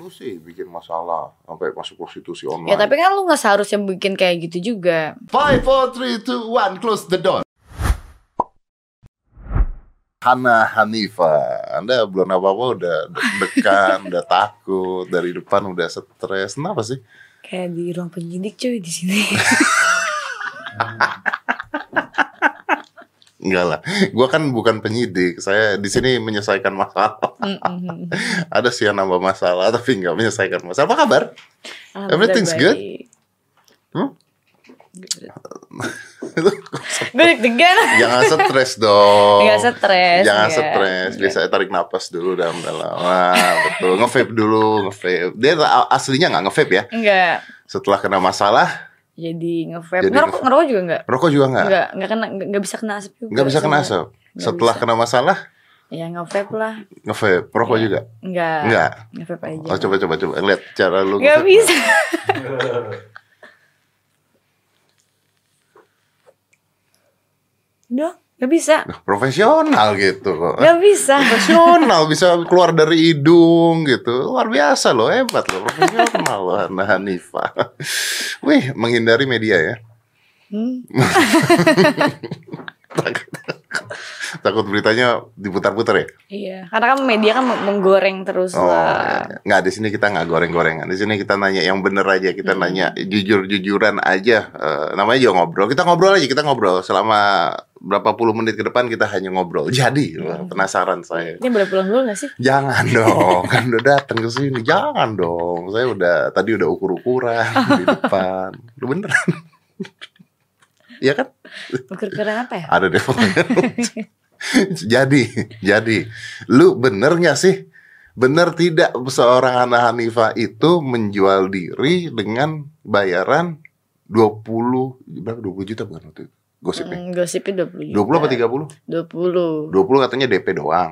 Lu sih bikin masalah sampai masuk prostitusi online. Ya tapi kan lu nggak seharusnya bikin kayak gitu juga. Five, four, three, two, one, close the door. Hana Hanifa, Anda belum apa-apa udah deg-degan, udah takut, dari depan udah stres. Kenapa sih? Kayak di ruang penyidik cuy di sini. Enggak lah, gua kan bukan penyidik. Saya di sini menyelesaikan masalah. Mm-mm. Ada sih yang nambah masalah, tapi nggak menyelesaikan masalah. Apa kabar? Everything's good? Hmm? Gue deg-degan. Jangan stres dong. Nggak stres. Jangan nggak. stres. Biasa tarik napas dulu dalam-dalam. Wah, betul. Nge-vape dulu, nge-vape. Dia aslinya nggak nge-vape ya. Enggak. Setelah kena masalah, Jadi nge-vape. Ngerokok, nge-vape. ngerokok juga enggak? rokok juga nggak. Enggak, enggak kena enggak bisa kena asap juga. Nggak bisa kena asap. Nggak Setelah bisa. kena masalah, Ya nge-vape lah. nge-vape. Rokok Iya. juga. Enggak. Nggak. Nge-vape aja. Oh, coba coba coba lihat cara lu. Nge-vape. bisa. Udah, enggak bisa. Nah, Profesional gitu. Enggak bisa. Profesional bisa keluar dari hidung gitu. Luar biasa loh, hebat loh. Profesional loh Hana Hanifa. Wih, menghindari media ya. Hmm. Takut beritanya diputar-putar ya? Iya, karena kan media kan menggoreng terus Oh, lah. iya. nggak di sini kita nggak goreng-gorengan. Di sini kita nanya yang bener aja. Kita Hmm. nanya jujur-jujuran aja. Eh, namanya juga ngobrol. Kita ngobrol aja. Kita ngobrol selama berapa puluh menit ke depan kita hanya ngobrol. Jadi wah, penasaran saya. Ini boleh pulang dulu gak sih? Jangan dong, kan udah datang ke sini. Jangan dong. Saya udah tadi udah ukur-ukuran di depan. Lu beneran? Iya kan? Ukur-ukuran apa ya? Ada deh pokoknya. jadi, jadi, lu bener nggak sih? Bener tidak seorang Hana Hanifa itu menjual diri dengan bayaran 20 berapa 20 juta bukan waktu itu? Gosipnya. Hmm, gosipnya 20 juta. 20 apa 30? 20. 20 katanya DP doang.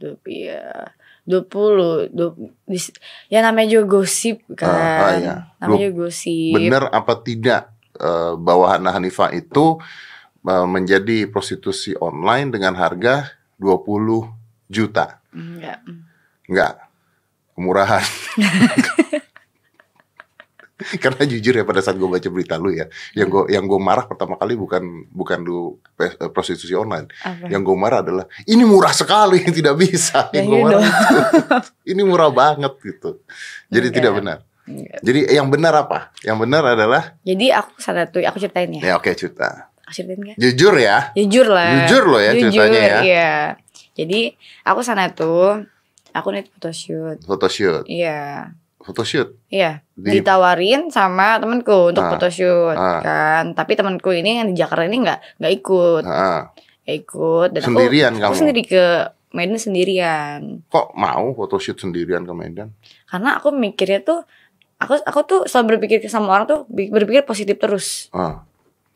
20 ya. 20, 20 dis- ya namanya juga gosip kan. Ah, ah, iya. Namanya juga gosip. Bener apa tidak eh, bahwa Hana Hanifa itu eh, menjadi prostitusi online dengan harga 20 juta? Enggak. Enggak. Kemurahan. Karena jujur ya pada saat gue baca berita lu ya, yang gue yang gue marah pertama kali bukan bukan lu pes- eh, prostitusi online, Apa? yang gue marah adalah ini murah sekali tidak bisa. Ya, Yang gue iya marah dong. itu. ini murah banget gitu. Jadi Enggak. tidak benar. Enggak. Jadi yang benar apa? Yang benar adalah Jadi aku sana tuh aku ceritain ya. ya oke cerita. Aku ceritain enggak? Jujur ya. Jujur lah. Jujur loh ya ceritanya ya. Iya. Jadi aku sana tuh aku nih photoshoot. Photoshoot. Iya. Photoshoot. Iya, Di ditawarin sama temanku untuk Ah, photoshoot ah. kan. Tapi temanku ini yang di Jakarta ini nggak nggak ikut, Ah, nggak ikut. Dan aku- sendirian aku, kamu. sendiri ke Medan sendirian. Kok mau photoshoot sendirian ke Medan? Karena aku mikirnya tuh aku aku tuh selalu berpikir sama orang tuh berpikir positif terus, Ah,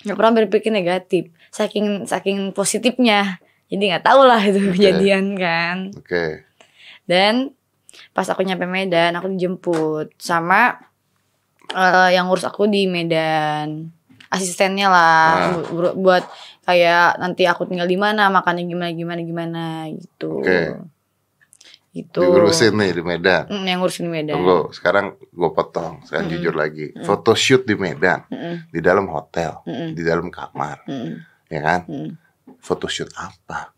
nggak pernah berpikir negatif. Saking saking positifnya, jadi nggak tahu lah itu kejadian kan. oke. Dan pas aku nyampe Medan, aku dijemput sama eh, yang ngurus aku di Medan. Asistennya lah Ah. bu- bu- buat kayak nanti aku tinggal di mana, makannya gimana gimana gimana gitu. Oke. Gitu. Diurusin nih di Medan. Mm, yang ngurusin di Medan. Tunggu, sekarang gue potong. Sekarang Mm-mm. jujur lagi. Mm. Photoshoot di Medan, Mm-mm, di dalam hotel, mm-mm, di dalam kamar, mm-mm, ya kan? mm. Photoshoot apa?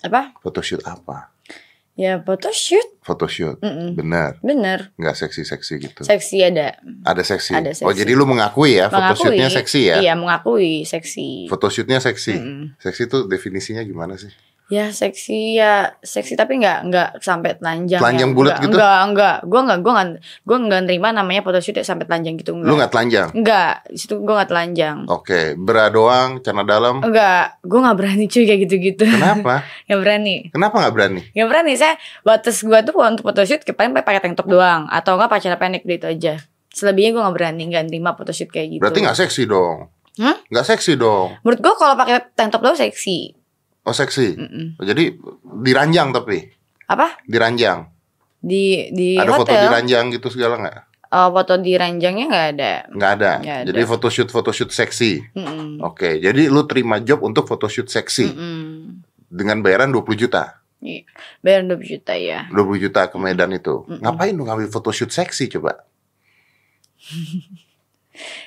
Apa? Photoshoot apa? Ya photoshoot. Photoshoot. Mm-mm. Bener, Bener. nggak seksi-seksi gitu. Seksi ada. Ada seksi. Ada Oh, seksi. jadi lu mengakui ya, Mengakui. photoshootnya seksi ya? Iya mengakui seksi. Photoshootnya seksi. Mm-mm. Seksi itu definisinya gimana sih? Ya seksi ya seksi tapi nggak nggak sampai telanjang. Telanjang ya. bulat gitu? Nggak nggak. Gue nggak gue nggak gue nggak nerima namanya photoshoot ya sampai telanjang gitu. Lu nggak telanjang? Nggak. Di situ gue nggak telanjang. Oke, bra doang, celana dalam. Enggak. Gue nggak berani cuy kayak gitu-gitu. Kenapa? Nggak berani. Kenapa nggak berani? Nggak berani. Saya batas gue tuh untuk photoshoot paling pakai tank top doang atau nggak pakai celana pendek gitu aja. Selebihnya gue nggak berani nggak nerima photoshoot kayak gitu. Berarti nggak seksi dong? Hmm? Nggak seksi dong? Menurut gue kalau pakai tank top doang seksi. Oh seksi. Mm-mm. Jadi diranjang tapi Apa? diranjang. Di di ada foto hotel. diranjang gitu segala nggak? Oh, foto di ranjangnya nggak ada. Nggak ada. Ada. Jadi photoshoot photoshoot seksi. Mm-mm. Oke, jadi lu terima job untuk photoshoot seksi Mm-mm. dengan bayaran 20 juta. Iya. Bayar 20 juta ya. 20 juta ke Medan itu. Mm-mm. Ngapain lu ngambil photoshoot seksi coba?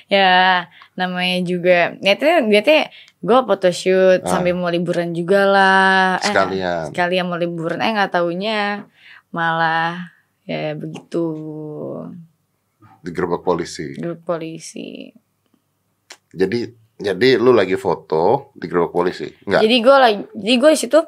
Ya namanya juga niatnya niatnya gue photoshoot Ah. sambil mau liburan juga lah. Eh, Sekalian. sekalian mau liburan eh nggak taunya malah ya begitu Digerebek polisi. grup polisi. Jadi jadi lu lagi foto digerebek polisi. Enggak. Jadi gue lagi, jadi gue di situ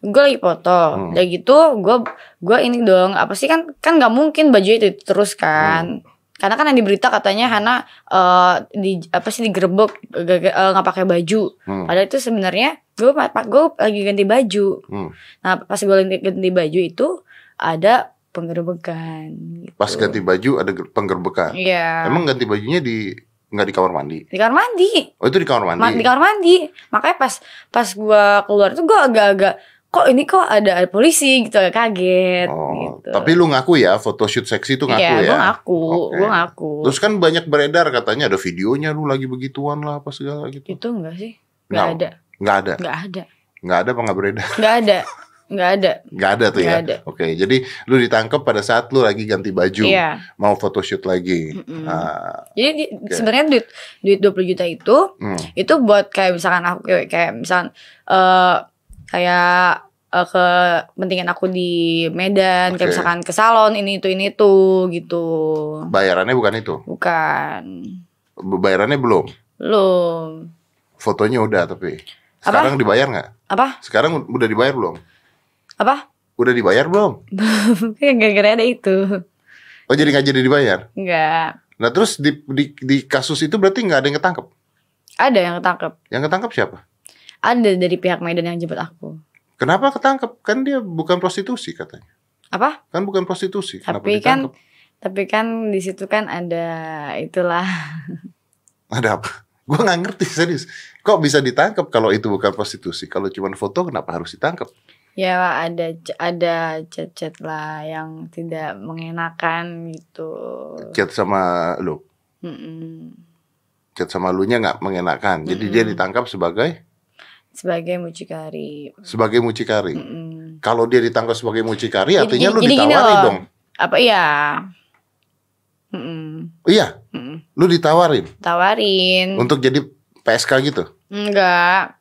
gue lagi foto, Hmm. udah gitu gue gue ini dong apa sih kan kan nggak mungkin baju itu terus kan, karena kan yang di berita katanya Hana eh, di apa sih digerebek eh, nggak pakai baju, Hmm. padahal itu sebenarnya gue gue lagi ganti baju, Hmm. nah pas gue ganti, ganti baju itu ada penggerebekan. Gitu. Pas ganti baju ada ger- penggerbekan. Iya. Emang ganti bajunya di nggak di kamar mandi? di kamar mandi. Oh itu di kamar mandi. Ma- di kamar mandi makanya pas pas gua keluar tuh gua agak-agak kok ini kok ada, ada polisi gitu kaget Oh, gitu tapi lu ngaku ya photoshoot seksi itu ngaku Iya, ya? gua ngaku Oke. gua ngaku Terus kan banyak beredar katanya ada videonya lu lagi begituan lah apa segala gitu. itu enggak sih nggak Nggak. ada Nggak ada, nggak ada nggak ada apa nggak beredar? nggak ada nggak ada Nggak ada tuh Nggak ya. ada. Oke, jadi lu ditangkap pada saat lu lagi ganti baju, iya mau photoshoot lagi. Mm-mm. Ah, jadi di- sebenarnya duit duit 20 juta itu hmm. itu buat kayak misalkan aku kayak, kayak misalkan eh kayak ke kepentingan aku di Medan Oke. kayak misalkan ke salon ini itu ini itu gitu Bayarannya bukan itu. bukan Bayarannya belum. belum Fotonya udah tapi. Sekarang dibayar nggak? apa Sekarang udah dibayar belum? apa Udah dibayar belum? Kayak gara-gara ada itu Oh jadi nggak jadi dibayar? Enggak Nah terus di, di, di kasus itu berarti nggak ada yang ketangkep? Ada yang ketangkep Yang ketangkep siapa? Ada dari pihak Medan yang jemput aku Kenapa ketangkep? Kan dia bukan prostitusi katanya. Apa? Kan bukan prostitusi. Kenapa Tapi kan ditangkep? Tapi kan di situ kan ada itulah Ada apa? Gue nggak ngerti serius. Kok bisa ditangkap kalau itu bukan prostitusi? Kalau cuma foto kenapa harus ditangkap? Ya ada ada chat-chat lah yang tidak mengenakan gitu Chat sama lu, Mm-mm. chat sama lu nya nggak mengenakan. Jadi dia Mm-mm. ditangkap sebagai Sebagai mucikari sebagai mucikari. Mm-mm. Kalau dia ditangkap sebagai mucikari, artinya lu gini ditawari loh. dong. Apa iya Mm-mm. Iya, Mm-mm. lu ditawarin Tawarin untuk jadi PSK gitu. Enggak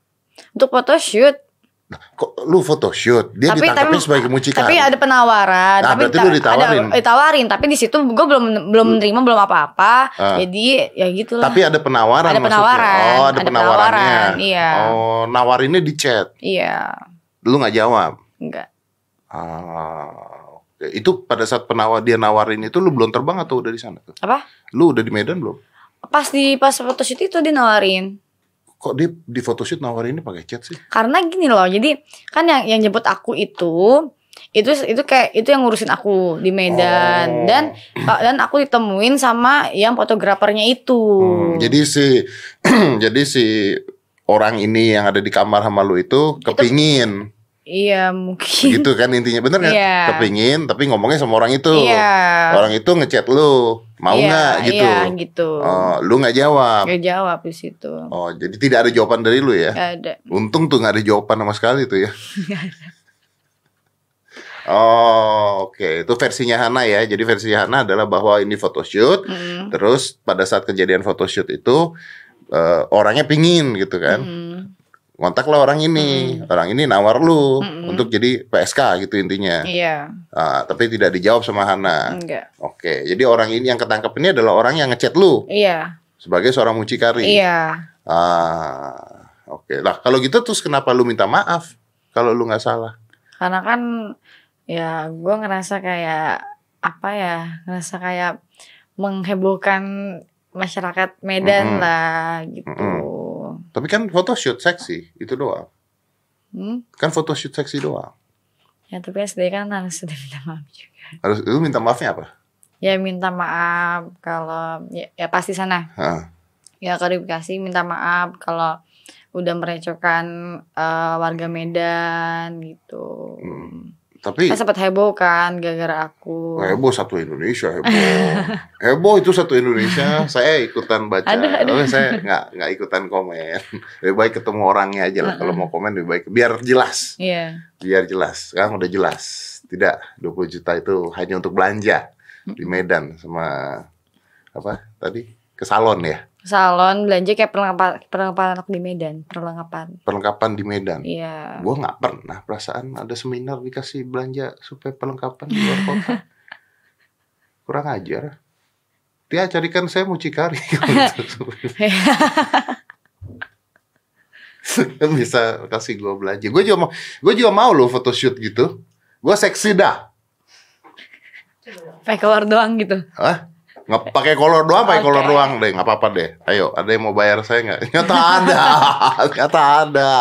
Untuk photoshoot Kok lu photoshoot? Dia Tapi- ditangkapnya tapi- sebagai mucikari. Tapi ada penawaran. Nah, tapi berarti lu ditawarin. Ada, ditawarin. Tapi di situ gue belum belum menerima belum apa-apa. Ah. Jadi ya gitulah. Tapi ada penawaran Ada maksudnya. penawaran, Oh, ada, ada penawarannya. penawaran, iya. Oh, nawarinnya di chat. Iya, Lu nggak jawab. enggak. Ah. Itu pada saat penawar dia nawarin itu lu belum terbang atau udah di sana tuh? Apa? Lu udah di Medan belum? Pas di pas photoshoot itu dia nawarin. Kok dia di photoshoot nawarinnya pakai chat sih? Karena gini loh. Jadi kan yang yang jemput aku itu itu itu kayak itu yang ngurusin aku di Oh. Medan dan dan aku ditemuin sama yang fotografernya itu. Hmm, jadi si jadi si orang ini yang ada di kamar sama lu itu kepingin iya mungkin. gitu kan intinya bener nggak? Iya. Kepingin tapi ngomongnya sama orang itu. Iya. Orang itu ngechat lu, mau Iya, nggak gitu? Iya, gitu. Oh, lu nggak jawab. Gak jawab di situ. Oh, jadi tidak ada jawaban dari lu ya? Gak ada. Untung tuh nggak ada jawaban sama sekali tuh ya. Oh, oke. Itu versinya Hana ya. Jadi versinya Hana adalah bahwa ini photoshoot. Mm. Terus pada saat kejadian photoshoot itu eh, orangnya pingin gitu kan. Mm. Kontaklah orang ini. Orang ini nawar lu Mm-mm. untuk jadi PSK gitu intinya. Iya, Ah, tapi tidak dijawab sama Hana. enggak. Oke. Jadi orang ini yang ketangkep ini adalah orang yang ngechat lu Iya, sebagai seorang mucikari. iya. Ah, oke. Lah kalau gitu terus kenapa lu minta maaf kalau lu nggak salah? Karena kan ya gue ngerasa kayak apa ya, ngerasa kayak menghebohkan masyarakat Medan Mm-mm. lah gitu. Tapi kan photoshoot seksi itu doang. Hmm? Kan photoshoot seksi doang. Ya tapi SD kan harus sudah minta maaf juga. Harus lu minta maafnya apa? Ya minta maaf kalau ya, ya pasti sana. Hah. ya klarifikasi minta maaf kalau udah merecehkan eh, warga Medan gitu. Hmm. Tapi Kan sempat heboh kan gara-gara aku. heboh satu Indonesia heboh. heboh itu satu Indonesia. Saya ikutan baca. Ada, ada. Tapi saya nggak nggak ikutan komen. Lebih baik ketemu orangnya aja lah. Kalau mau komen lebih baik biar jelas. Iya. Biar jelas. Sekarang udah jelas. Tidak 20 juta itu hanya untuk belanja di Medan sama apa tadi ke salon ya. Salon belanja kayak perlengkapan perlengkapan anak di Medan, perlengkapan. Perlengkapan di Medan. Iya. Gua nggak pernah perasaan ada seminar dikasih belanja supaya perlengkapan di luar kota. Kurang ajar. Dia carikan saya mucikari. Kan bisa kasih gua belanja. Gue juga mau, gue juga mau loh photoshoot gitu. Gue seksi dah. Pakai keluar doang gitu. Hah? Nggak pakai kolor doang, pakai Oke. kolor doang deh, nggak apa-apa deh. Ayo, ada yang mau bayar saya nggak? Nyata ada, nyata ada.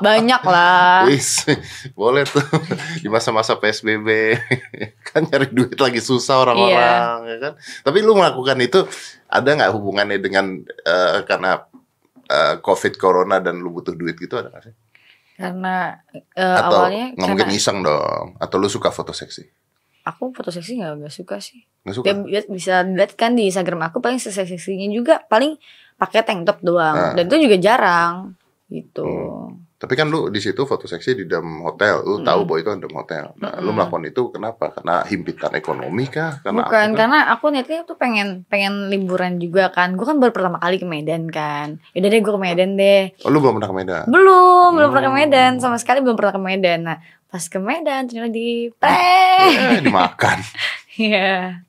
Banyak lah. Wis, boleh tuh di masa-masa PSBB kan nyari duit lagi susah orang-orang ya kan. Tapi lu melakukan itu ada nggak hubungannya dengan eh, karena eh, COVID Corona dan lu butuh duit gitu ada nggak sih? Karena eh, Atau awalnya nggak mungkin iseng dong? Atau lu suka foto seksi? Aku foto seksi nggak nggak suka sih. Nggak suka? Dia bisa lihat kan di Instagram aku paling seksi-seksinya juga paling pakai tank top doang Ah. dan itu juga jarang gitu. Hmm. Tapi kan lu di situ foto seksi di dalam hotel, lu tahu bahwa itu ada hotel. Nah, lu Mm-mm. melakukan itu kenapa? Karena himpitan ekonomi kah? Karena Bukan, apa? karena aku niatnya tuh pengen pengen liburan juga kan. Gue kan baru pertama kali ke Medan kan. Yaudah deh gue ke Medan deh. Oh, lu belum pernah ke Medan? Belum, belum pernah ke Hmm. Medan sama sekali belum pernah ke Medan. Nah, pas ke Medan ternyata di eh Eh, dimakan. Iya.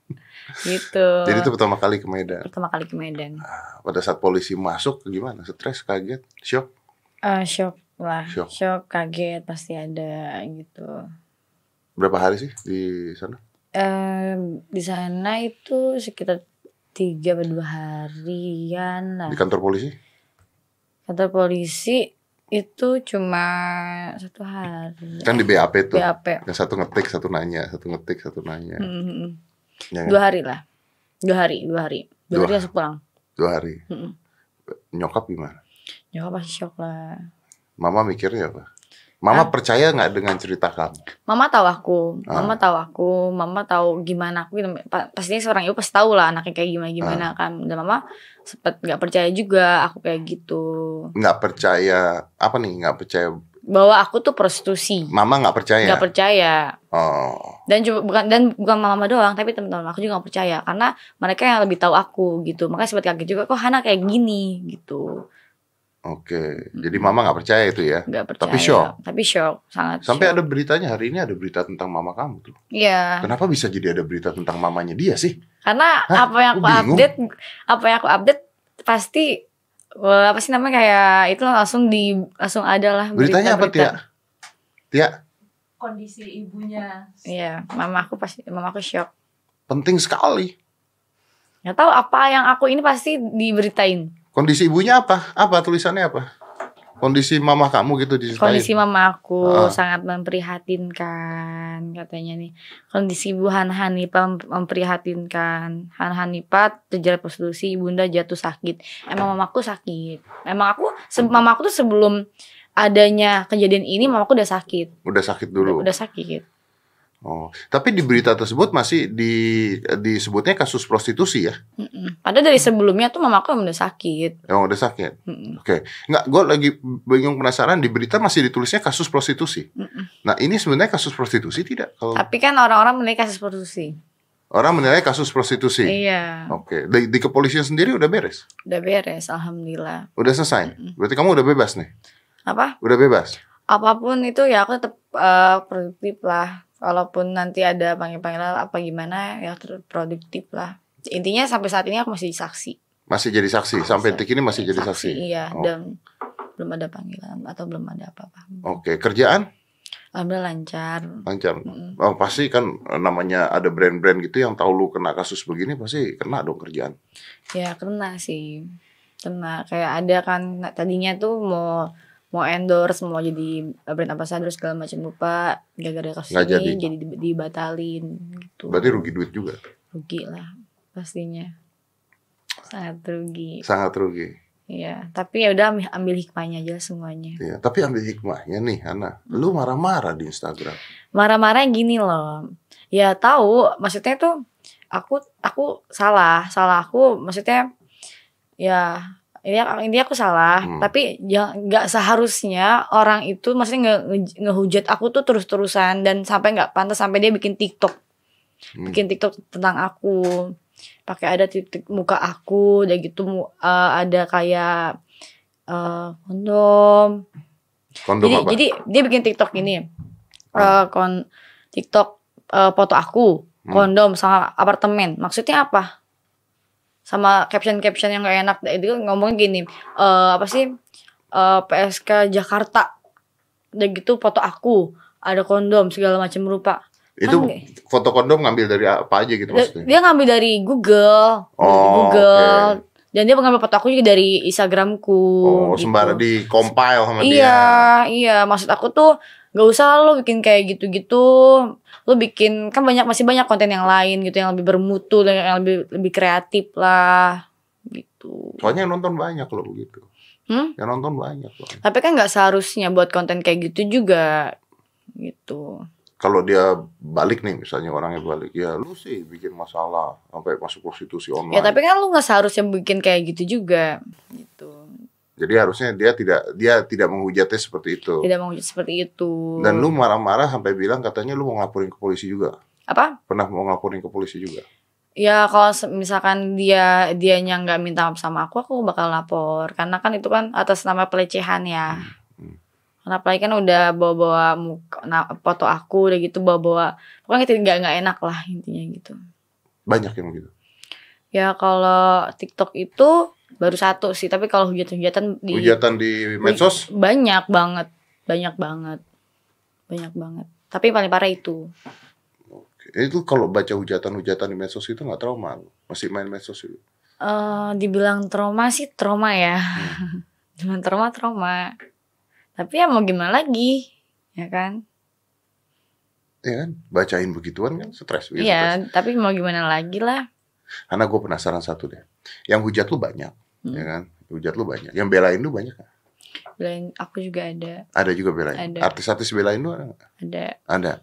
Gitu. Jadi itu pertama kali ke Medan. pertama kali ke Medan. Pada saat polisi masuk gimana? Stres, kaget, shock? Eh shock lah, Shock. shock. kaget pasti ada gitu. Berapa hari sih di sana? Eh di sana itu sekitar tiga atau dua harian lah. Di kantor polisi? Kantor polisi itu cuma satu hari. Kan di BAP tuh. BAP. Yang satu ngetik, satu nanya, satu ngetik, satu nanya. Hmm, Ya kan? Dua hari lah. Dua hari, dua hari. Dua, Dua. hari langsung pulang. Dua hari. Mm-mm. Nyokap gimana? Nyokap pasti shock lah. Mama mikirnya apa? Mama percaya nggak dengan cerita kamu? Mama tahu aku, Ah. mama tahu aku, mama tahu gimana aku. gitu. Pa- Pastinya seorang ibu pasti tahu lah anaknya kayak gimana gimana Ah. kan. Dan mama sempet nggak percaya juga aku kayak gitu. Nggak percaya apa nih? Nggak percaya? Bahwa aku tuh prostitusi. Mama nggak percaya? Nggak percaya. Oh, Dan coba bukan dan bukan mama doang, tapi teman-teman aku juga nggak percaya karena mereka yang lebih tahu aku gitu. Makanya sempat kaget juga kok Hana kayak gini gitu. Oke. Jadi mama nggak percaya itu ya? Nggak percaya. Tapi shock. Tapi shock, sangat. Sampai shock. ada beritanya hari ini ada berita tentang mama kamu tuh. Iya. Kenapa bisa jadi ada berita tentang mamanya dia sih? Karena Hah? apa yang aku bingung. update, apa yang aku update pasti eh, apa sih namanya kayak itu langsung di langsung ada lah Beritanya apa Tia? berita-berita. Tia, kondisi ibunya Iya, mama aku pasti mama aku shock. penting sekali. Nggak tahu apa yang aku ini pasti diberitain. Kondisi ibunya apa? Apa tulisannya apa? Kondisi mama kamu gitu diceritain. Kondisi mama aku Ah. sangat memprihatinkan katanya nih. Kondisi ibu Han Hanipa mem- memprihatinkan. Han Hanipa terjerat prostitusi, ibunda jatuh sakit. Emang mamaku sakit. Emang aku mamaku tuh sebelum adanya kejadian ini mamaku udah sakit. Udah sakit dulu. Udah sakit. Oh, tapi di berita tersebut masih di disebutnya kasus prostitusi ya? Mm-mm. Padahal dari sebelumnya tuh mamaku udah sakit. Emang udah sakit. Mm-mm. Oke, nggak, gue lagi bingung penasaran di berita masih ditulisnya kasus prostitusi. Mm-mm. Nah ini sebenarnya kasus prostitusi tidak? Kalau Tapi kan orang-orang menilai kasus prostitusi. orang menilai kasus prostitusi. Iya, Oke, di, di kepolisian sendiri udah beres, udah beres, alhamdulillah. udah selesai. Berarti kamu udah bebas nih, Apa? udah bebas. apa pun itu ya aku tetap eh, produktif lah walaupun nanti ada panggil-panggilan apa gimana ya produktif lah intinya sampai saat ini aku masih saksi Masih jadi saksi, sampai detik ini masih jadi saksi. iya Oh. dan belum ada panggilan atau belum ada apa-apa Oke, kerjaan alhamdulillah lancar lancar. Mm-mm. Oh, pasti kan eh, namanya ada brand-brand gitu yang tahu lu kena kasus begini pasti kena dong kerjaan. ya kena sih kena kayak ada kan tadinya tuh mau mau endorse mau jadi brand ambassador segala macam lupa gara-gara kasus Nggak ini jadi. jadi, di- dibatalin gitu Berarti rugi duit juga, rugi lah pastinya sangat rugi sangat rugi. Iya, tapi ya udah ambil, ambil hikmahnya aja semuanya. Iya, tapi ambil hikmahnya nih, Hana. Lu marah-marah di Instagram. Marah-marah gini loh. Ya tahu, maksudnya tuh aku aku salah, salah aku maksudnya ya ini ini aku salah, Hmm. tapi ya nggak seharusnya orang itu maksudnya nge, nge- ngehujat aku tuh terus-terusan dan sampai nggak pantas sampai dia bikin TikTok, Hmm. bikin TikTok tentang aku, pakai ada titik muka aku, dan gitu eh, ada kayak eh, kondom, Kondom jadi apa? jadi dia bikin TikTok ini. Eh kon TikTok eh, foto aku, Hmm. kondom sama apartemen. Maksudnya apa? Sama caption-caption yang gak enak itu ngomong gini, eh apa sih? Eh, PSK Jakarta. Udah gitu foto aku, ada kondom segala macam rupa. itu kan- foto kondom ngambil dari apa aja gitu Dia, maksudnya? dia ngambil dari Google, dari Oh, Google. Dan dia mengambil foto aku juga dari Instagramku. Oh, gitu. sembara di compile sama Iya, dia. iya. Maksud aku tuh gak usah lo bikin kayak gitu-gitu. Lo bikin kan banyak masih banyak konten yang lain gitu yang lebih bermutu, yang yang lebih lebih kreatif lah gitu. Soalnya yang nonton banyak loh begitu. Hmm? Yang nonton banyak loh. Tapi kan nggak seharusnya buat konten kayak gitu juga gitu. Kalau dia balik nih misalnya orangnya balik, ya lu sih bikin masalah sampai masuk prostitusi online. Ya tapi kan lu nggak seharusnya bikin kayak gitu juga gitu. Jadi harusnya dia tidak dia tidak menghujatnya seperti itu. Tidak mau seperti itu. Dan lu marah-marah sampai bilang katanya lu mau ngelaporin ke polisi juga. apa? Pernah mau ngelaporin ke polisi juga. Ya kalau misalkan dia dianya nggak minta maaf sama aku, aku bakal lapor. Karena kan itu kan atas nama pelecehan ya. Hmm. Karena apalagi kan udah bawa-bawa muka, foto aku, udah gitu bawa-bawa. Pokoknya itu nggak nggak enak lah intinya gitu. Banyak yang begitu. Ya kalau TikTok itu baru satu sih, tapi kalau hujatan-hujatan di Hujatan di medsos banyak banget, banyak banget, banyak banget. Tapi paling parah itu. itu kalau baca hujatan-hujatan di medsos itu nggak trauma masih main medsos itu eh dibilang trauma sih trauma ya. Hmm. Cuman trauma trauma. Tapi ya mau gimana lagi, ya kan? ya kan bacain begituan kan stres. Iya, tapi mau gimana lagi lah. karena gue penasaran satu deh yang hujat lu banyak Hmm. ya kan? Hujat lu banyak. Yang belain lu banyak nggak? Belain aku juga ada, ada juga belain? Ada. artis-artis belain lu ada ada. ada.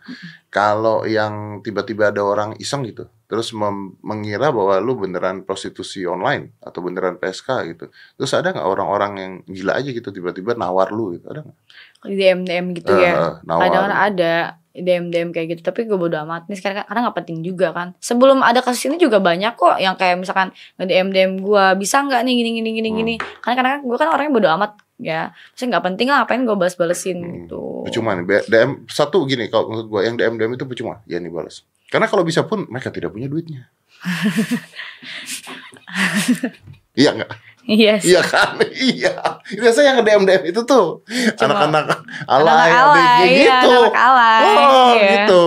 Kalau yang tiba-tiba ada orang iseng gitu terus mengira bahwa lu beneran prostitusi online atau beneran PSK gitu terus ada nggak orang-orang yang gila aja gitu tiba-tiba nawar lu gitu? Ada nggak? Di DM DM gitu Eh, ya. nawar. Kadang kan ada DM DM kayak gitu, tapi gue bodo amat nih sekarang karena nggak penting juga kan. Sebelum ada kasus ini juga banyak kok yang kayak misalkan nge DM DM gue bisa nggak nih gini gini gini Hmm. gini. Karena kadang gue kan orangnya bodo amat ya. Maksudnya nggak penting lah ngapain gue balas balesin Hmm. gitu. Percuma nih, DM satu gini kalau menurut gua yang DM DM itu percuma, ya nih balas. Karena kalau bisa pun mereka tidak punya duitnya. iya nggak? Iya sih. Iya kan? iya. Biasanya yang DM DM itu tuh anak-anak Anak alay, alay, adiknya iya, gitu. anak alay. Oh, iya. gitu.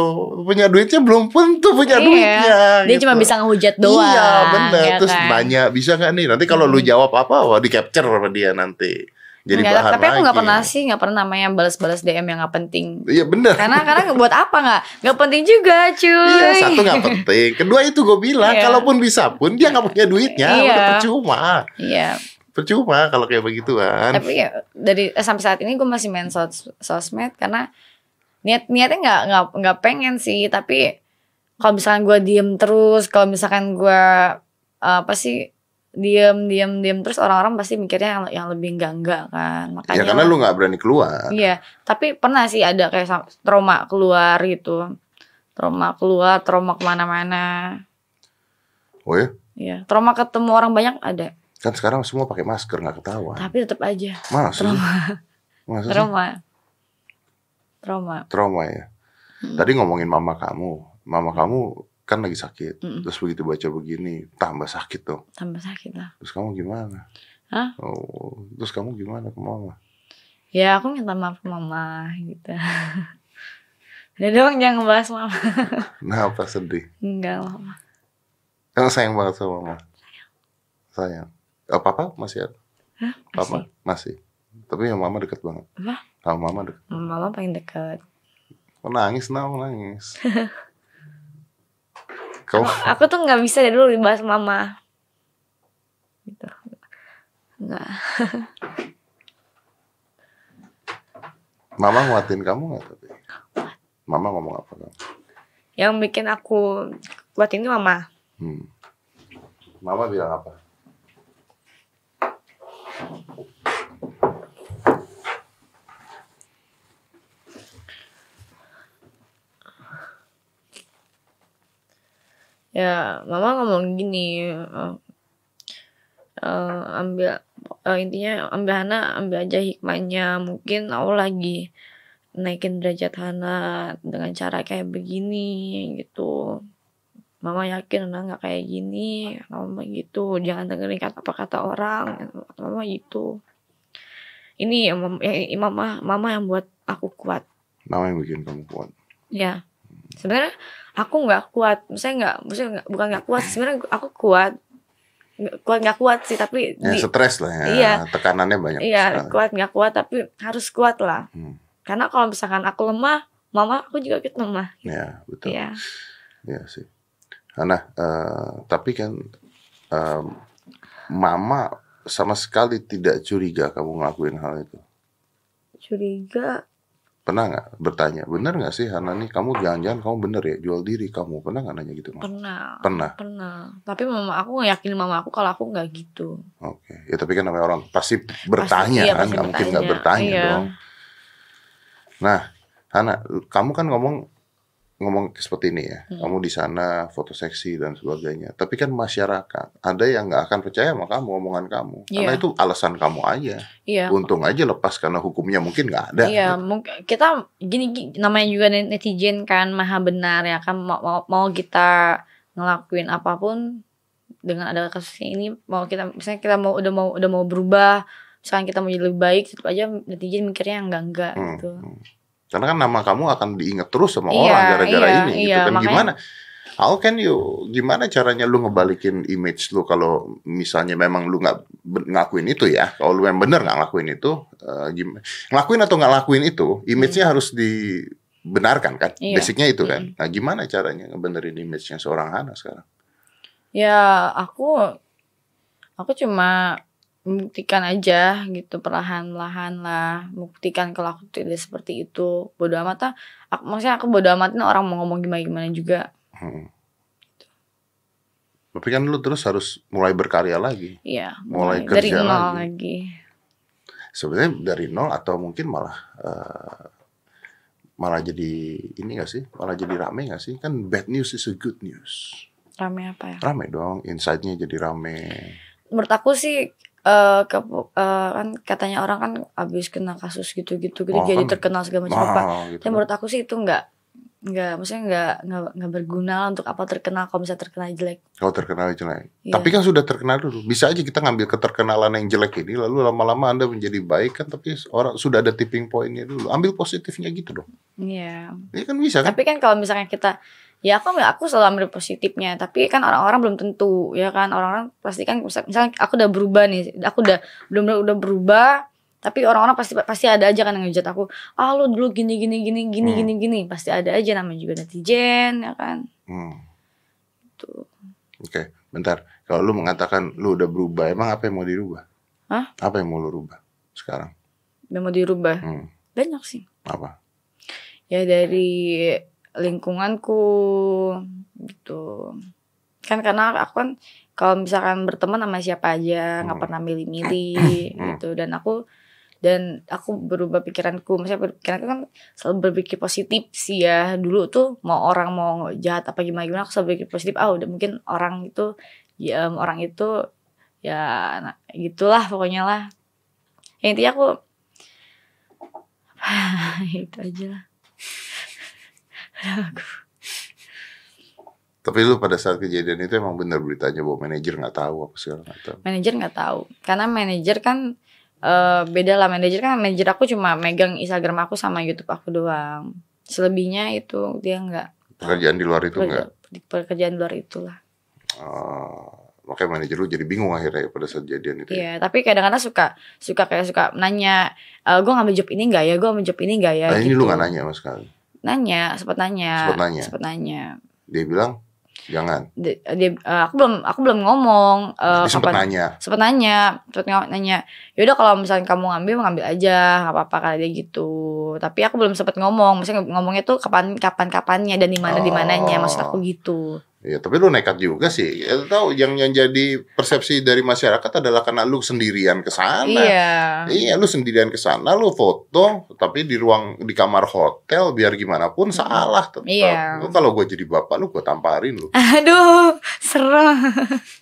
Punya duitnya belum tentu punya Iya. duitnya. Dia gitu. cuma bisa ngehujat doang. Iya, benar. ya Terus kan? nanya, bisa nggak nih? Nanti kalau lu Hmm. jawab apa, wah di capture sama dia nanti. Jadi Nggak, bahan tapi aku nggak pernah sih nggak pernah namanya balas-balas DM yang nggak penting. Iya benar. Karena karena buat apa nggak? Nggak penting juga cuy. Iya, satu nggak penting. Kedua itu gue bilang, Iya. kalaupun bisa pun dia nggak punya duitnya, Iya. udah percuma. Iya. Percuma kalau kayak begituan. Tapi ya dari eh, sampai saat ini gue masih main sos sosmed karena niat niatnya nggak nggak nggak pengen sih. Tapi kalau misalkan gue diem terus, kalau misalkan gue apa sih diem diem diem terus orang-orang pasti mikirnya yang, yang lebih enggak enggak kan. Makanya ya karena lu nggak berani keluar. Iya, tapi pernah sih ada kayak trauma keluar gitu. Trauma keluar, trauma ke mana-mana. Oh ya, Iya, trauma ketemu orang banyak ada. kan sekarang semua pakai masker nggak ketahuan. Tapi tetap aja Masa? trauma, Masa trauma. Trauma. Trauma ya. Hmm. Tadi ngomongin mama kamu, mama kamu kan lagi sakit. Mm-mm. Terus begitu baca begini, tambah sakit tuh. Tambah sakit lah. Terus kamu gimana? Hah? Oh, terus kamu gimana ke mama? Ya aku minta maaf ke mama gitu. Udah dong jangan bahas mama. Kenapa sedih? Enggak mama. Emang sayang banget sama mama. Sayang. Oh, papa masih ada? Hah? Papa masih. Tapi yang mama deket banget. Apa? Sama mama deket. Mama paling dekat. Kok nangis, nah, nangis. Kau Aku tuh nggak bisa dari dulu dibahas mama. Gitu. Enggak. Mama nguatin kamu nggak tapi? Mama ngomong apa kamu? Yang bikin aku kuat ini mama. Hmm. Mama bilang apa? Ya, mama ngomong gini, eh, eh, ambil eh, intinya ambil Hana ambil aja hikmahnya. Mungkin Allah lagi naikin derajat Hana dengan cara kayak begini gitu. Mama yakin Hana nggak kayak gini, mama gitu. Jangan dengerin kata apa kata orang, mama gitu. Ini yang mama, mama, mama yang buat aku kuat. Mama yang bikin kamu kuat. Ya, sebenarnya aku nggak kuat. Maksudnya nggak, maksudnya nggak, bukan nggak kuat. Sebenarnya aku kuat. Kuat nggak kuat sih, tapi Ya stres lah ya. Iya. Tekanannya banyak. iya sekali. kuat nggak kuat, tapi harus kuat lah. Hmm. Karena kalau misalkan aku lemah, mama aku juga ikut lemah. Ya betul. Iya, Iya sih. Nah, eh, tapi kan em, Mama sama sekali tidak curiga kamu ngelakuin hal itu. curiga. Pernah nggak bertanya, bener nggak sih Hana nih kamu jangan-jangan kamu bener ya jual diri kamu pernah nggak nanya gitu? Mas? Pernah. Pernah. Pernah. Tapi mama aku nggak yakin mama aku kalau aku nggak gitu. Oke, ya tapi kan namanya orang pasti bertanya Pasti- iya, kan, nggak mungkin nggak bertanya. bertanya Iya. dong. Nah, Hana, kamu kan ngomong ngomong seperti ini ya, Hmm. kamu di sana foto seksi dan sebagainya. Tapi kan masyarakat ada yang nggak akan percaya sama kamu omongan kamu, karena Iya. itu alasan kamu aja. Iya. Untung aja lepas karena hukumnya mungkin nggak ada. Iya, mungkin kita gini, gini, namanya juga netizen kan maha benar ya kan mau, mau, mau kita ngelakuin apa pun dengan ada kasus ini mau kita misalnya kita mau udah mau udah mau berubah misalkan kita mau jadi lebih baik tetap aja netizen mikirnya yang enggak enggak Hmm, gitu. hmm. Karena kan nama kamu akan diingat terus sama Iya, orang gara-gara iya, ini gitu iya, kan makanya- gimana? How can you gimana caranya lu ngebalikin image lu kalau misalnya memang lu nggak ngelakuin itu ya? Kalau lu yang bener nggak ngelakuin itu, eh, gim- ngelakuin atau nggak ngelakuin itu, image-nya harus dibenarkan kan? Hmm. Iya. Basicnya itu kan. Nah gimana caranya ngebenerin image-nya seorang Hana sekarang? Ya aku aku cuma membuktikan aja gitu perlahan-lahan lah membuktikan kalau aku tidak seperti itu bodoh amat lah aku, maksudnya aku bodoh amatin orang mau ngomong gimana gimana juga Hmm. Tapi kan lu terus harus mulai berkarya lagi. Iya, Mulai mulai dari kerja nol lagi. lagi. sebenarnya dari nol atau mungkin malah eh, malah jadi ini gak sih malah jadi rame gak sih kan bad news is a good news Rame apa ya? rame dong insightnya jadi rame Menurut aku sih eh ke, eh, kan katanya orang kan abis kena kasus gitu-gitu gitu Oh, jadi kan. terkenal segala macam apa. Gitu. Tapi menurut aku sih itu enggak enggak maksudnya enggak enggak, berguna untuk apa terkenal kalau misalnya terkenal jelek. kalau terkenal jelek Iya. tapi kan sudah terkenal dulu bisa aja kita ngambil keterkenalan yang jelek ini lalu lama-lama anda menjadi baik kan tapi orang sudah ada tipping pointnya dulu ambil positifnya gitu dong Iya. ini kan bisa kan Tapi kan kalau misalnya kita ya aku aku selalu ambil positifnya. Tapi kan orang-orang belum tentu ya kan? Orang-orang pasti kan misal- misalnya aku udah berubah nih aku udah belum udah berubah tapi orang-orang pasti pasti ada aja kan yang ngejat aku. Ah lu dulu gini gini gini gini Hmm. gini gini. Pasti ada aja namanya juga netizen ya kan? Hmm, tuh oke bentar. Kalau lu mengatakan lu udah berubah emang apa yang mau dirubah? Hah? apa yang mau lu rubah sekarang? Yang mau dirubah? Hmm, banyak sih. Apa? Ya dari lingkunganku gitu. Kan karena aku kan kalau misalkan berteman sama siapa aja nggak Hmm. pernah milih-milih Hmm. gitu. Dan aku dan aku berubah pikiranku. Maksudnya pikiranku kan selalu berpikir positif sih ya. Dulu tuh mau orang mau jahat apa gimana gimana aku selalu berpikir positif. Ah udah mungkin orang itu ya orang itu ya nah, gitulah pokoknya lah. Ya, intinya aku itu aja lah Tapi lu pada saat kejadian itu emang bener beritanya bahwa manajer nggak tahu apa segala tahu. manajer nggak tahu karena manajer kan eh, beda lah manajer kan manajer aku cuma megang Instagram aku sama YouTube aku doang selebihnya itu dia nggak Pekerjaan di luar itu nggak. pekerja, di pekerjaan luar itulah Oh, makanya manajer lu jadi bingung akhirnya pada saat kejadian itu. ya? Iya tapi kadang-kadang suka suka kayak suka nanya e, gue ngambil job ini nggak ya gue ngambil job ini nggak ya Nah ini gitu. lu nggak nanya sama sekali. Nanya sempat nanya Sempet nanya. nanya Dia bilang Jangan. dia, dia- eh, aku belum aku belum ngomong eh, Tapi sempet kapan nanya. sempet nanya sempet ng- nanya yaudah kalau misalnya kamu ngambil ngambil aja nggak apa-apa kali dia gitu tapi aku belum sempet ngomong maksudnya ngomongnya tuh kapan kapan kapannya dan di mana di mananya maksud aku gitu Ya, tapi lu nekat juga sih. Ya, lu tahu yang yang jadi persepsi dari masyarakat adalah karena lu sendirian ke sana. iya Iya, lu sendirian ke sana, lu foto, tapi di ruang di kamar hotel biar gimana pun salah tetap. Iya. Lu kalau gue jadi bapak lu gue tamparin lu. aduh serem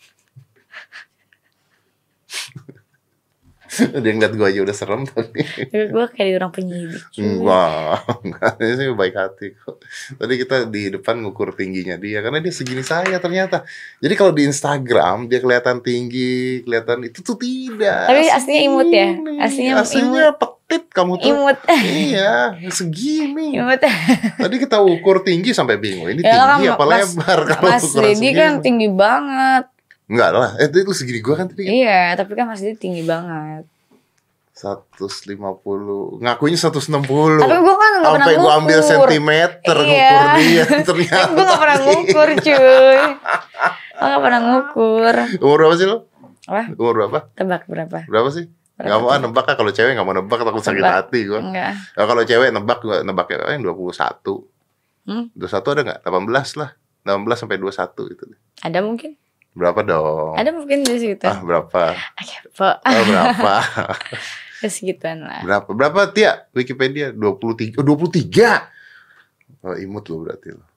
Dia ngeliat gue aja udah serem tapi gue kayak di orang penyidik enggak, enggak ini sih baik hati kok. Tadi kita di depan ngukur tingginya dia karena dia segini saya ternyata. Jadi kalau di Instagram dia kelihatan tinggi, kelihatan itu tuh tidak. Tapi aslinya imut ya? Aslinya aslinya petit kamu tuh. imut Iya, segini. imut Tadi kita ukur tinggi sampai bingung. Ini Ya tinggi kan, apa Mas- lebar kalau Mas ukuran Dedi segini? kan tinggi banget Enggak lah, eh, itu segini gua kan tadi. iya tapi kan Mas Dedi tinggi banget 150. Ngakunya 160. tapi gue kan pernah Sampai gua ambil sentimeter Iya. ngukur dia ternyata. gue gak pernah ngukur cuy Gue gak pernah ngukur Umur berapa sih lo? Apa? Umur berapa? Tebak berapa? Berapa sih? Gak mau ah, nebak ah kalau cewek gak mau nebak takut sakit Nebak. hati gua. Enggak Nah, kalau cewek nebak gua nebak ya yang 21. Hmm? 21 ada nggak? 18 lah. 18 sampai 21 itu. Ada mungkin? Berapa dong? Ada mungkin di situ. Ah, berapa? Oke, po. Oh, berapa? Ya, segituan lah Berapa? Berapa Tia? Wikipedia 23. Oh, 23. Oh, imut lo berarti lo.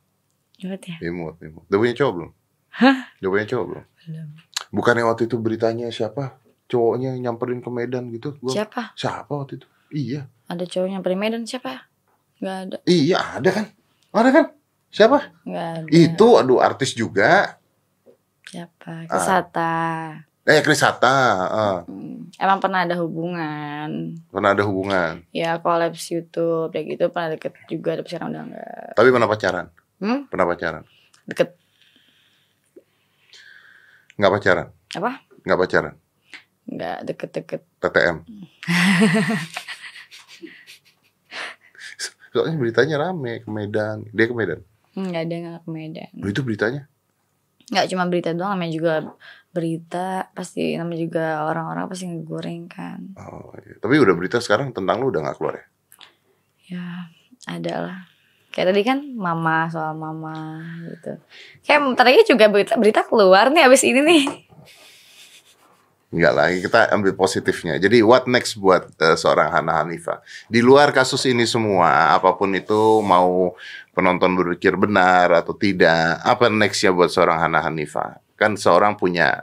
Ingat ya? Imut, imut. Udah punya cowok belum? Hah? Udah punya cowok belum? Belum. Bukannya waktu itu beritanya siapa? Cowoknya nyamperin ke Medan gitu. Gua, Siapa? Siapa waktu itu? Iya. Ada cowoknya dari Medan siapa? Gak ada Iya, ada kan? Ada kan? Siapa? Gak ada Itu aduh artis juga. Siapa? Kesata Eh, Chris Hatta. ah. Hmm, Emang pernah ada hubungan pernah ada hubungan. Ya kolaps Youtube Kayak gitu pernah deket juga Tapi sekarang udah enggak Tapi pernah pacaran. Hmm? Pernah pacaran. Deket Nggak pacaran. Apa? Nggak pacaran. Enggak deket-deket TTM. Soalnya beritanya rame ke Medan. Dia ke Medan. Enggak ada enggak ke Medan Loh, itu beritanya. Nggak cuma berita doang namanya juga berita pasti namanya juga orang-orang pasti ngegoreng kan Oh, iya. Tapi udah berita sekarang tentang lu udah nggak keluar ya? ya ada lah kayak tadi kan mama soal mama gitu kayak lagi juga berita berita keluar nih abis ini nih Enggak lagi kita ambil positifnya. Jadi what next buat eh, seorang Hana Hanifa? Di luar kasus ini semua, apa pun itu mau penonton berpikir benar atau tidak, apa nextnya buat seorang Hana Hanifa? Kan seorang punya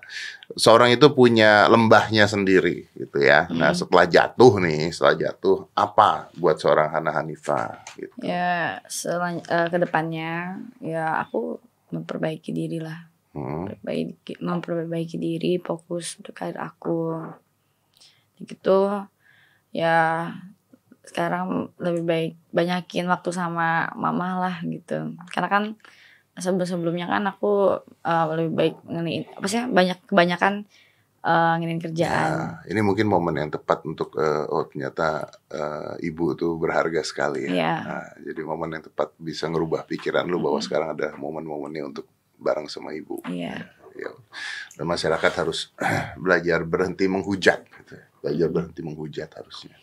seorang itu punya lembahnya sendiri gitu ya. Nah, setelah jatuh nih, setelah jatuh apa buat seorang Hana Hanifa gitu. ya selan eh, ke depannya ya aku memperbaiki diri lah Hmm. memperbaiki, memperbaiki diri fokus untuk karir aku gitu ya sekarang lebih baik banyakin waktu sama mama lah gitu karena kan sebelum sebelumnya kan aku eh, lebih baik ngeniin apa sih banyak kebanyakan eh nginin kerjaan Nah, ini mungkin momen yang tepat untuk eh, oh ternyata eh, ibu tuh berharga sekali ya. Iya. Nah, jadi momen yang tepat bisa ngerubah pikiran lu bahwa Mm-mm. sekarang ada momen-momennya untuk bareng sama ibu. iya Ya. Dan masyarakat harus belajar berhenti menghujat. Gitu. ya. Belajar berhenti menghujat harusnya.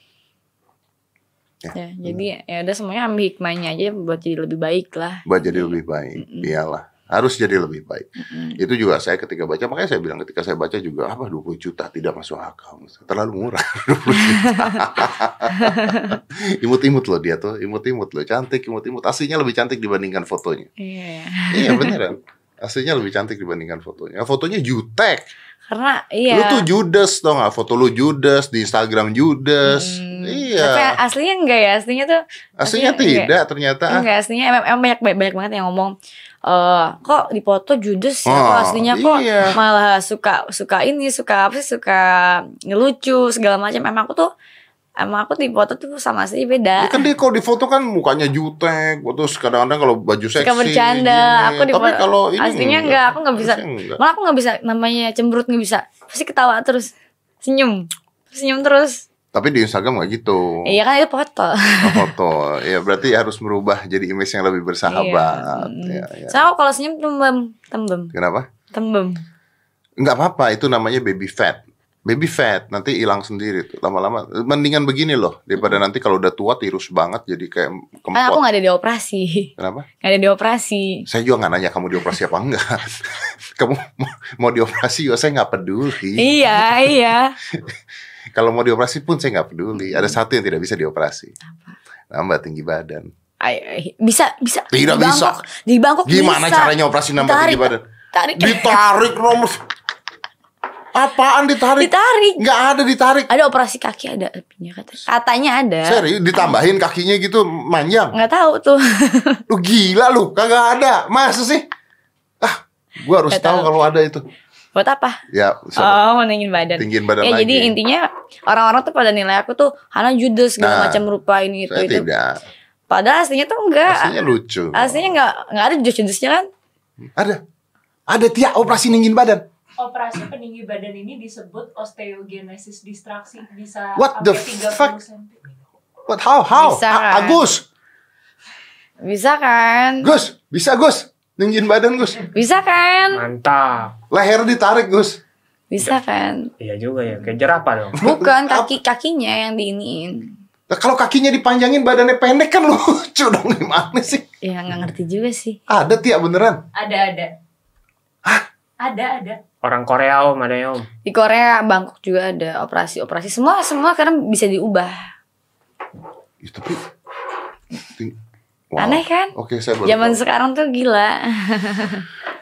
ya jadi ya udah semuanya ambil hikmahnya aja buat jadi lebih baik lah Buat jadi lebih baik. Mm-mm. Iyalah. Harus jadi lebih baik. Mm-mm. Itu juga saya ketika baca, makanya saya bilang ketika saya baca juga, apa 20 juta tidak masuk akal. Terlalu murah 20 juta. imut-imut loh dia tuh, imut-imut loh. Cantik, imut-imut. Aslinya lebih cantik dibandingkan fotonya. iya iya beneran. Aslinya lebih cantik dibandingkan fotonya. Fotonya jutek. karena iya Lu tuh judes tau gak? Foto lu judes, di Instagram judes. Mm, Iya. Tapi aslinya enggak ya, aslinya tuh Aslinya aslinya tidak ternyata. enggak aslinya emang, emang banyak, banyak banget yang ngomong eh kok di foto judes ya, kok Oh, aslinya kok iya. malah suka suka ini suka apa sih suka ngelucu segala macam. Emang aku tuh emang aku di foto tuh sama aslinya beda. Ya kan dia kalau di foto kan mukanya jutek, terus kadang-kadang kalau baju seksi. Suka bercanda. gini. Aku di Tapi kalau ini aslinya enggak, aku nggak bisa. Enggak. Malah aku nggak bisa namanya cemberut nggak bisa. Pasti ketawa terus, senyum, senyum terus. Tapi di Instagram nggak gitu. Iya kan itu foto. Oh, foto. Ya berarti harus merubah jadi image yang lebih bersahabat. Iya. Ya, ya. Sama kalau senyum tembem, tembem, Kenapa? tembem. Nggak apa-apa, itu namanya baby fat. Baby fat nanti hilang sendiri tuh lama-lama. Mendingan begini loh daripada nanti kalau udah tua tirus banget jadi kayak Kan aku kempot. nggak ada dioperasi, Kenapa? nggak ada dioperasi. Saya juga nggak nanya kamu dioperasi apa enggak. kamu mau, mau dioperasi juga saya nggak peduli. iya, iya. Kalau mau dioperasi pun saya nggak peduli. Ada satu yang tidak bisa dioperasi. Nambah tinggi badan. Ay, bisa, bisa. Tidak Di bisa. Bangkok, Di Bangkok Gimana bisa. caranya operasi nambah tinggi badan? Tarik. Ditarik nomor. Apaan ditarik? Ditarik. Nggak ada ditarik. Ada operasi kaki ada katanya. Katanya ada. Serius ditambahin kakinya gitu manjang. Nggak tahu tuh. Lu gila lu, kagak ada. Masa sih? Ah, gua harus Nggak tahu tahu. kalau ada itu. Buat apa? Ya, Oh, meningin badan. tinggiin badan ya lagi. jadi intinya orang-orang tuh pada nilai aku tuh Hana judes segala Nah, macam rupa ini itu itu. tidak. Padahal aslinya tuh enggak. Aslinya lucu. Aslinya enggak enggak ada judes-judesnya kan? Ada. Ada tiap operasi ninggin badan. Operasi peninggi badan ini disebut osteogenesis distraksi bisa What the sampai 30 fuck? cm. What how how? Bisa, kan? Agus, Bisa kan? Gus, bisa Gus. Ninggin badan Gus. Bisa kan? Mantap. Leher ditarik Gus. Bisa kan? Iya juga ya, kayak jerapah dong. Bukan kaki kakinya yang diiniin. Nah, kalau kakinya dipanjangin badannya pendek kan lucu dong gimana sih? Ya nggak ngerti juga sih. Ada tiap beneran. Ada ada. Ada ada. Orang Korea om ada ya om. Di Korea, Bangkok juga ada operasi-operasi. Semua semua karena bisa diubah. Ih, tapi wow. Aneh kan? Oke, saya baru Zaman tahu. sekarang tuh gila.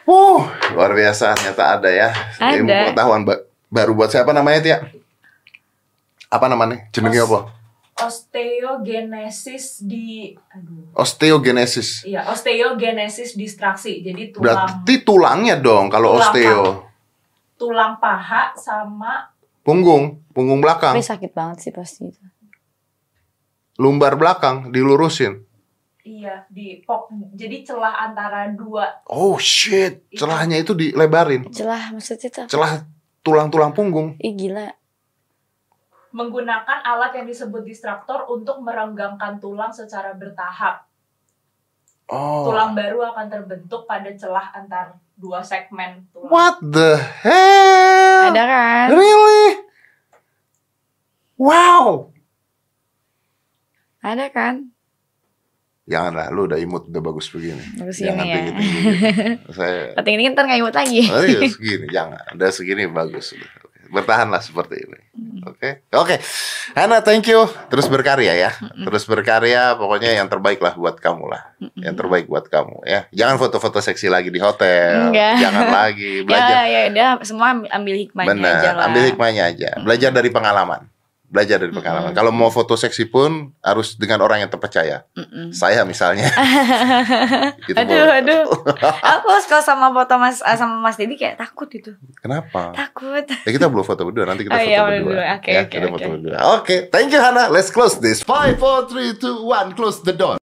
Uh, luar biasa ternyata ada ya. Ada. Ilmu pengetahuan ba- baru buat siapa namanya Tia? Apa namanya? Jenengnya apa? Osteogenesis di aduh. Osteogenesis. Iya, osteogenesis distraksi. Jadi tulang Berarti tulangnya dong kalau Tulang osteo. Tulang paha sama Punggung, punggung belakang, Tapi sakit banget sih pasti itu. lumbar belakang dilurusin. iya di pok jadi celah antara dua Oh shit, celahnya itu dilebarin. Celah maksudnya tuh. Celah tulang-tulang punggung. Ih gila. menggunakan alat yang disebut distraktor untuk merenggangkan tulang secara bertahap. Oh. Tulang baru akan terbentuk pada celah antar dua segmen tulang. What the hell? Ada kan? Really? Wow. Ada kan? Janganlah, lu udah imut udah bagus begini. Bagus Jangan ini ya. tinggi-tinggi. Saya Penting ini ntar nggak imut lagi. Oh iya segini, jangan. Udah segini bagus. Udah. Bertahanlah seperti ini. Hmm. Oke. Oke. Hana, thank you. Terus berkarya ya. Terus berkarya, pokoknya yang terbaik lah buat kamu lah. Yang terbaik buat kamu ya. Jangan foto-foto seksi lagi di hotel. Enggak. Jangan lagi belajar. Ya ya udah semua ambil- hikmahnya aja Benar, lah. ambil hikmahnya aja. Belajar dari pengalaman. Belajar dari pengalaman. Kalau mau foto seksi pun harus dengan orang yang terpercaya. Mm-mm. Saya misalnya. Gitu, aduh boleh. aduh. Aku kalau sama foto Mas ah, sama Mas Dedi kayak takut itu. Kenapa? Takut. Ya kita belum foto berdua, nanti kita Oh foto iya, berdua. Oke, ya, oke, kita oke. foto berdua. Oke, thank you Hana. Let's close this. Five, four, three, two, one. Close the door.